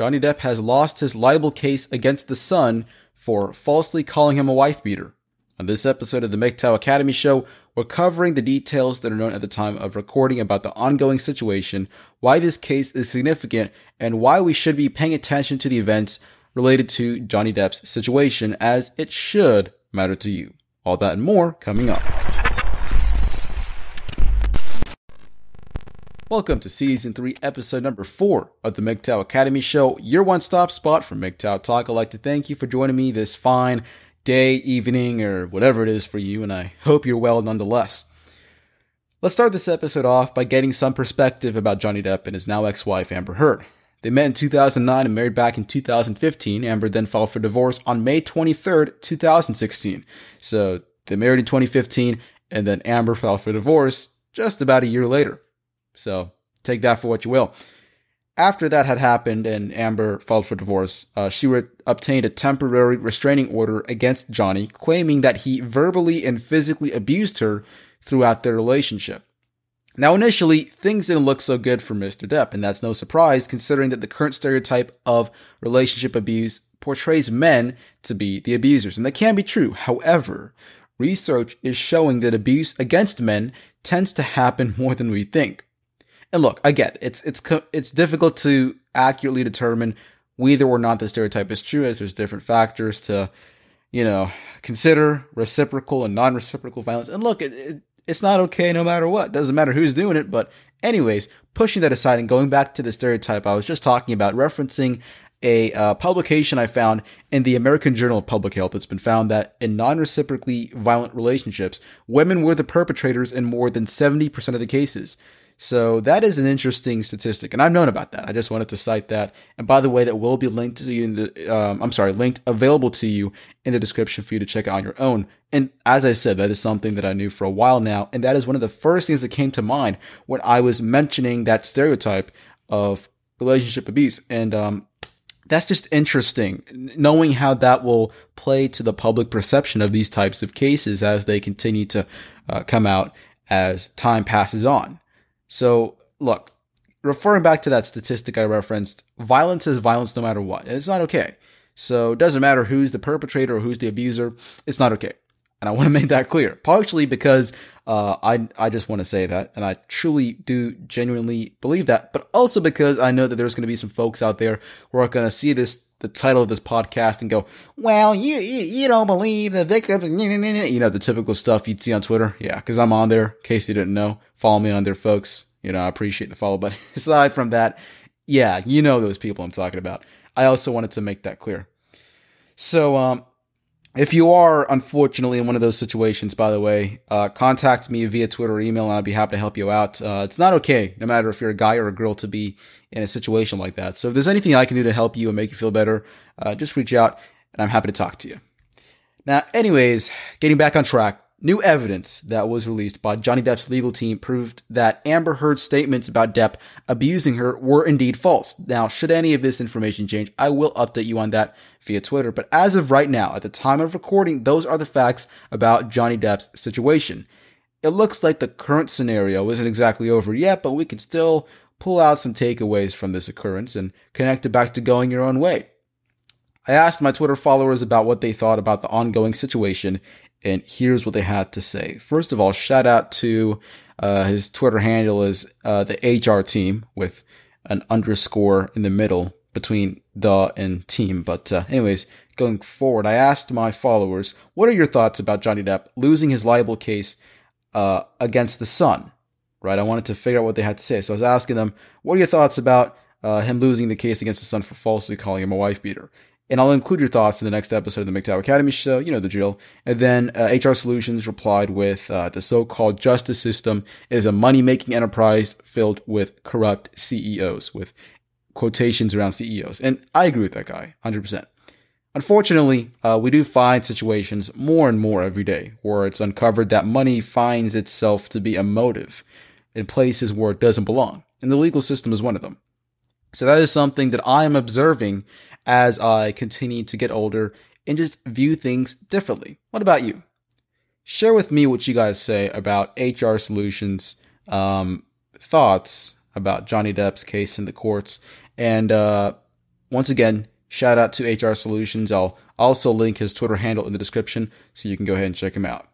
Johnny Depp has lost his libel case against The Sun for falsely calling him a wife beater. On this episode of the MGTOW Academy Show, we're covering the details that are known at the time of recording about the ongoing situation, why this case is significant, and why we should be paying attention to the events related to Johnny Depp's situation, as it should matter to you. All that and more coming up. Welcome to season three, episode number four of the MGTOW Academy Show, your one stop spot for MGTOW Talk. I'd like to thank you for joining me this fine day, evening, or whatever it is for you, and I hope you're well nonetheless. Let's start this episode off by getting some perspective about Johnny Depp and his now ex wife, Amber Heard. They met in 2009 and married back in 2015. Amber then filed for divorce on May 23rd, 2016. So they married in 2015, and then Amber filed for divorce just about a year later. So take that for what you will. After that had happened and Amber filed for divorce, uh, she re- obtained a temporary restraining order against Johnny, claiming that he verbally and physically abused her throughout their relationship. Now, initially, things didn't look so good for Mr. Depp, and that's no surprise considering that the current stereotype of relationship abuse portrays men to be the abusers, and that can be true. However, research is showing that abuse against men tends to happen more than we think. And look, I get it's it's it's difficult to accurately determine whether or not the stereotype is true, as there's different factors to you know consider reciprocal and non-reciprocal violence. And look, it, it, it's not okay no matter what. Doesn't matter who's doing it. But anyways, pushing that aside and going back to the stereotype I was just talking about, referencing a uh, publication I found in the American Journal of Public Health. It's been found that in non reciprocally violent relationships, women were the perpetrators in more than 70% of the cases. So that is an interesting statistic, and I've known about that. I just wanted to cite that. And by the way, that will be linked to you in the, um, I'm sorry, linked available to you in the description for you to check out on your own. And as I said, that is something that I knew for a while now, and that is one of the first things that came to mind when I was mentioning that stereotype of relationship abuse. And um, that's just interesting, knowing how that will play to the public perception of these types of cases as they continue to uh, come out as time passes on. So, look, referring back to that statistic I referenced, violence is violence no matter what. It's not okay. So, it doesn't matter who's the perpetrator or who's the abuser, it's not okay. And I want to make that clear, partially because uh, I I just want to say that, and I truly do genuinely believe that, but also because I know that there's going to be some folks out there who are going to see this the title of this podcast and go, well, you you, you don't believe the victims, you know, the typical stuff you'd see on Twitter. Yeah, because I'm on there. In case you didn't know, follow me on there, folks. You know, I appreciate the follow. But aside from that, yeah, you know those people I'm talking about. I also wanted to make that clear. So, um, if you are unfortunately in one of those situations, by the way, uh, contact me via Twitter or email, and I'd be happy to help you out. Uh, it's not okay, no matter if you're a guy or a girl, to be in a situation like that. So if there's anything I can do to help you and make you feel better, uh, just reach out, and I'm happy to talk to you. Now, anyways, getting back on track. New evidence that was released by Johnny Depp's legal team proved that Amber Heard's statements about Depp abusing her were indeed false. Now, should any of this information change, I will update you on that via Twitter. But as of right now, at the time of recording, those are the facts about Johnny Depp's situation. It looks like the current scenario isn't exactly over yet, but we can still pull out some takeaways from this occurrence and connect it back to going your own way. I asked my Twitter followers about what they thought about the ongoing situation, and here's what they had to say. First of all, shout out to uh, his Twitter handle is uh, the HR team with an underscore in the middle between the and team. But uh, anyways, going forward, I asked my followers, what are your thoughts about Johnny Depp losing his libel case uh, against the Sun? Right, I wanted to figure out what they had to say, so I was asking them, what are your thoughts about uh, him losing the case against the Sun for falsely calling him a wife beater? And I'll include your thoughts in the next episode of the MGTOW Academy show. You know the drill. And then uh, HR Solutions replied with uh, the so-called justice system is a money-making enterprise filled with corrupt CEOs, with quotations around CEOs. And I agree with that guy, 100%. Unfortunately, uh, we do find situations more and more every day where it's uncovered that money finds itself to be a motive in places where it doesn't belong. And the legal system is one of them. So that is something that I am observing as I continue to get older and just view things differently. What about you? Share with me what you guys say about HR Solutions um, thoughts about Johnny Depp's case in the courts, and uh, once again, shout out to HR Solutions. I'll also link his Twitter handle in the description so you can go ahead and check him out.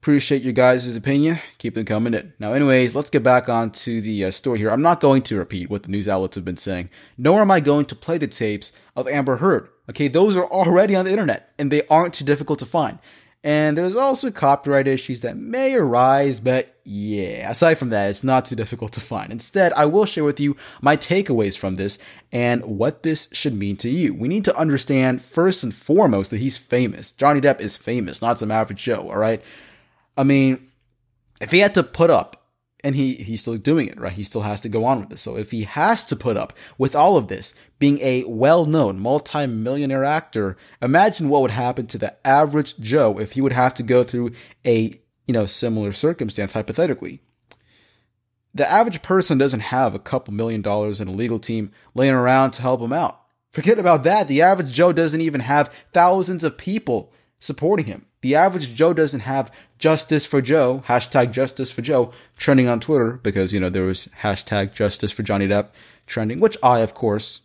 Appreciate your guys' opinion. Keep them coming in. Now, anyways, let's get back onto the uh, story here. I'm not going to repeat what the news outlets have been saying, nor am I going to play the tapes of Amber Heard. Okay, those are already on the internet and they aren't too difficult to find. And there's also copyright issues that may arise, but yeah, aside from that, it's not too difficult to find. Instead, I will share with you my takeaways from this and what this should mean to you. We need to understand first and foremost that he's famous. Johnny Depp is famous, not some average Joe, all right? I mean, if he had to put up and he he's still doing it, right? He still has to go on with this. So if he has to put up with all of this, being a well-known multi-millionaire actor, imagine what would happen to the average Joe if he would have to go through a, you know, similar circumstance hypothetically. The average person doesn't have a couple million dollars in a legal team laying around to help him out. Forget about that. The average Joe doesn't even have thousands of people supporting him. The average Joe doesn't have justice for Joe, hashtag justice for Joe, trending on Twitter because, you know, there was hashtag justice for Johnny Depp trending, which I, of course,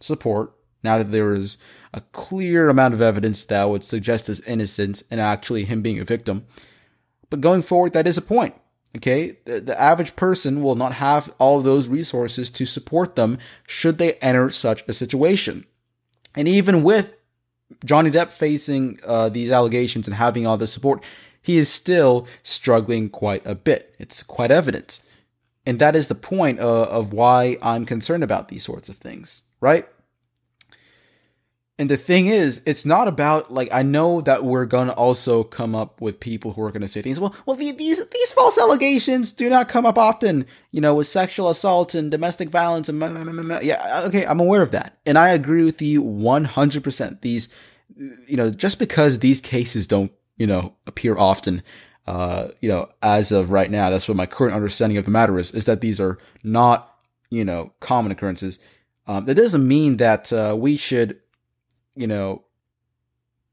support now that there is a clear amount of evidence that would suggest his innocence and actually him being a victim. But going forward, that is a point. Okay, the, the, average person will not have all those resources to support them should they enter such a situation. And even with Johnny Depp facing uh, these allegations and having all this support, he is still struggling quite a bit. It's quite evident. And that is the point uh, of why I'm concerned about these sorts of things, right? And the thing is, it's not about like I know that we're gonna also come up with people who are gonna say things. Well, well, these these false allegations do not come up often. You know, with sexual assault and domestic violence and yeah, okay, I'm aware of that, and I agree with you 100. percent These, you know, just because these cases don't you know appear often, uh, you know, as of right now, that's what my current understanding of the matter is. Is that these are not you know common occurrences. Um, that doesn't mean that uh, we should you know,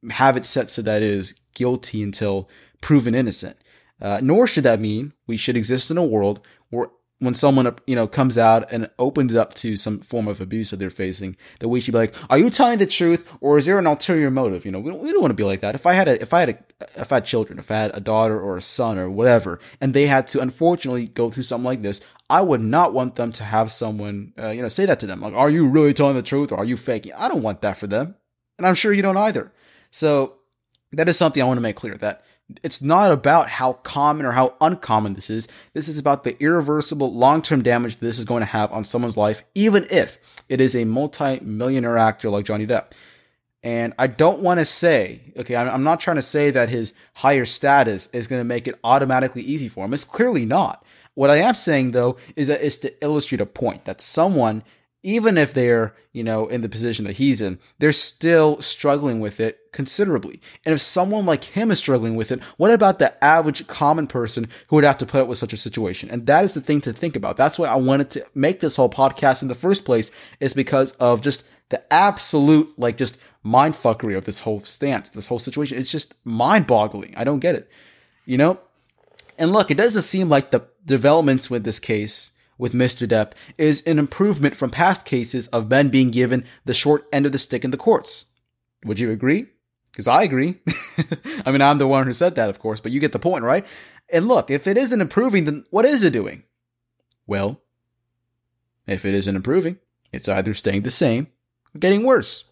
have it set so that it is guilty until proven innocent. Uh, nor should that mean we should exist in a world where when someone you know comes out and opens up to some form of abuse that they're facing, that we should be like, "Are you telling the truth, or is there an ulterior motive?" You know, we don't, we don't want to be like that. If I had a, if I had a, if I had children, if I had a daughter or a son or whatever, and they had to unfortunately go through something like this, I would not want them to have someone, uh, you know, say that to them, like, "Are you really telling the truth, or are you faking?" I don't want that for them. And I'm sure you don't either. So that is something I want to make clear that it's not about how common or how uncommon this is. This is about the irreversible long term damage this is going to have on someone's life, even if it is a multi millionaire actor like Johnny Depp. And I don't want to say, okay, I'm not trying to say that his higher status is going to make it automatically easy for him. It's clearly not. What I am saying, though, is that it's to illustrate a point that someone even if they're, you know, in the position that he's in, they're still struggling with it considerably. And if someone like him is struggling with it, what about the average common person who would have to put up with such a situation? And that is the thing to think about. That's why I wanted to make this whole podcast in the first place is because of just the absolute, like, just mindfuckery of this whole stance, this whole situation. It's just mind boggling. I don't get it, you know? And look, it doesn't seem like the developments with this case with Mr. Depp is an improvement from past cases of men being given the short end of the stick in the courts. Would you agree? Because I agree. I mean, I'm the one who said that, of course, but you get the point, right? And look, if it isn't improving, then what is it doing? Well, if it isn't improving, it's either staying the same or getting worse.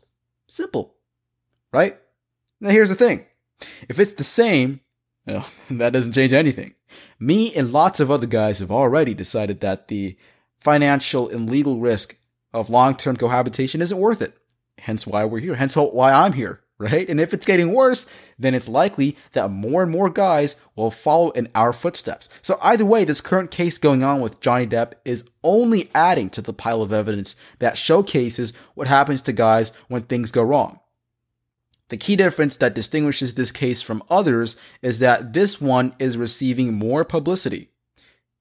Simple. Right? Now here's the thing. If it's the same, well, that doesn't change anything. Me and lots of other guys have already decided that the financial and legal risk of long term cohabitation isn't worth it. Hence why we're here. Hence why I'm here, right? And if it's getting worse, then it's likely that more and more guys will follow in our footsteps. So either way, this current case going on with Johnny Depp is only adding to the pile of evidence that showcases what happens to guys when things go wrong. The key difference that distinguishes this case from others is that this one is receiving more publicity.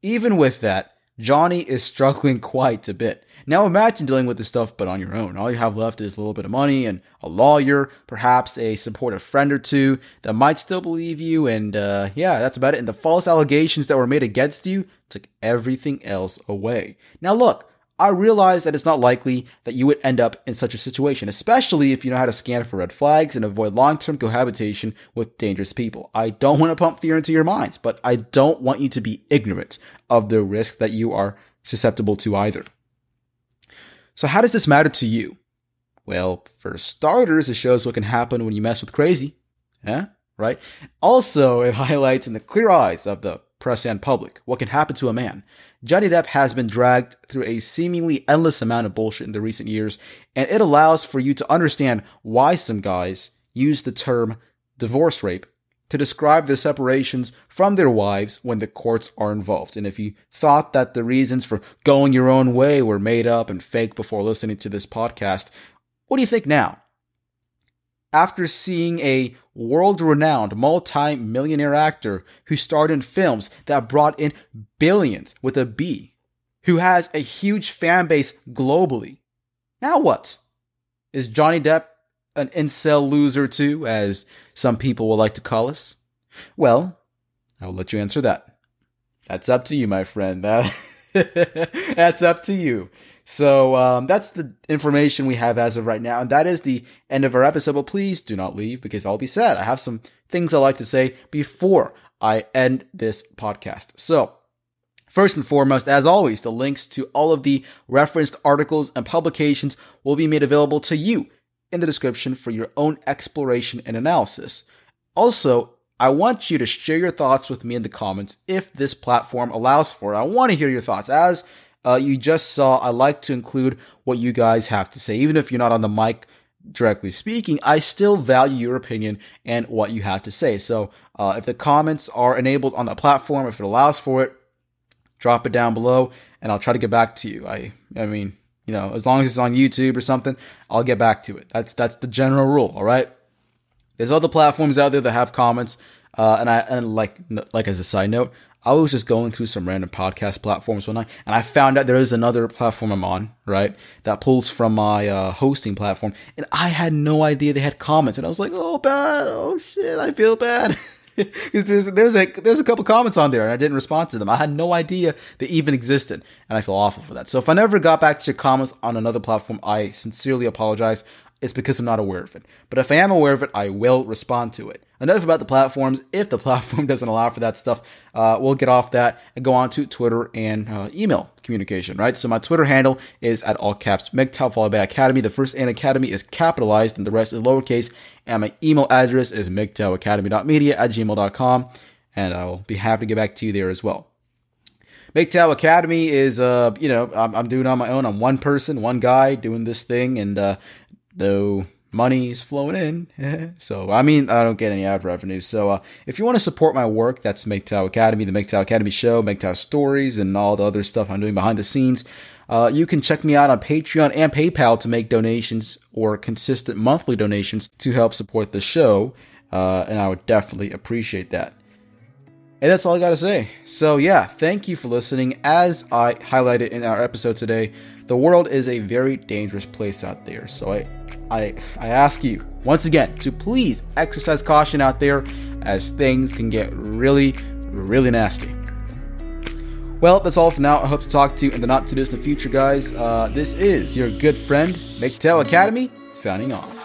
Even with that, Johnny is struggling quite a bit. Now imagine dealing with this stuff but on your own. All you have left is a little bit of money and a lawyer, perhaps a supportive friend or two that might still believe you, and uh, yeah, that's about it. And the false allegations that were made against you took everything else away. Now look, I realize that it's not likely that you would end up in such a situation, especially if you know how to scan for red flags and avoid long term cohabitation with dangerous people. I don't want to pump fear into your minds, but I don't want you to be ignorant of the risk that you are susceptible to either. So, how does this matter to you? Well, for starters, it shows what can happen when you mess with crazy. Yeah, right? Also, it highlights in the clear eyes of the press and public what can happen to a man. Johnny Depp has been dragged through a seemingly endless amount of bullshit in the recent years, and it allows for you to understand why some guys use the term divorce rape to describe the separations from their wives when the courts are involved. And if you thought that the reasons for going your own way were made up and fake before listening to this podcast, what do you think now? After seeing a world renowned multi millionaire actor who starred in films that brought in billions with a B, who has a huge fan base globally. Now what? Is Johnny Depp an incel loser too, as some people will like to call us? Well, I will let you answer that. That's up to you, my friend. That's up to you. So um, that's the information we have as of right now, and that is the end of our episode. But please do not leave because I'll be sad. I have some things I like to say before I end this podcast. So. First and foremost, as always, the links to all of the referenced articles and publications will be made available to you in the description for your own exploration and analysis. Also, I want you to share your thoughts with me in the comments if this platform allows for it. I want to hear your thoughts. As uh, you just saw, I like to include what you guys have to say. Even if you're not on the mic directly speaking, I still value your opinion and what you have to say. So uh, if the comments are enabled on the platform, if it allows for it, drop it down below and I'll try to get back to you. I, I mean, you know, as long as it's on YouTube or something, I'll get back to it. That's, that's the general rule. All right. There's other platforms out there that have comments. Uh, and I, and like, like as a side note, I was just going through some random podcast platforms one night, and I found out there is another platform I'm on, right, that pulls from my uh, hosting platform, and I had no idea they had comments, and I was like, oh bad, oh shit, I feel bad. Because there's there's a there's a couple comments on there and I didn't respond to them. I had no idea they even existed, and I feel awful for that. So if I never got back to your comments on another platform, I sincerely apologize it's because I'm not aware of it. But if I am aware of it, I will respond to it. Enough about the platforms. If the platform doesn't allow for that stuff, uh, we'll get off that and go on to Twitter and uh, email communication, right? So my Twitter handle is at all caps MGTOW followed by Academy. The first and Academy is capitalized and the rest is lowercase. And my email address is MGTOWacademy.media at gmail.com. And I'll be happy to get back to you there as well. MGTOW Academy is, uh, you know, I'm, I'm, doing on my own. I'm one person, one guy doing this thing, and uh, no money's flowing in. so, I mean, I don't get any ad revenue. So, uh, if you want to support my work, that's MGTOW Academy, the MGTOW Academy show, MGTOW stories, and all the other stuff I'm doing behind the scenes. Uh, you can check me out on Patreon and PayPal to make donations or consistent monthly donations to help support the show. Uh, and I would definitely appreciate that. And that's all I got to say. So, yeah, thank you for listening. As I highlighted in our episode today, the world is a very dangerous place out there. So, I, I, I ask you once again to please exercise caution out there as things can get really, really nasty. Well, that's all for now. I hope to talk to you in the not too distant future, guys. Uh, this is your good friend, MGTOW Academy, signing off.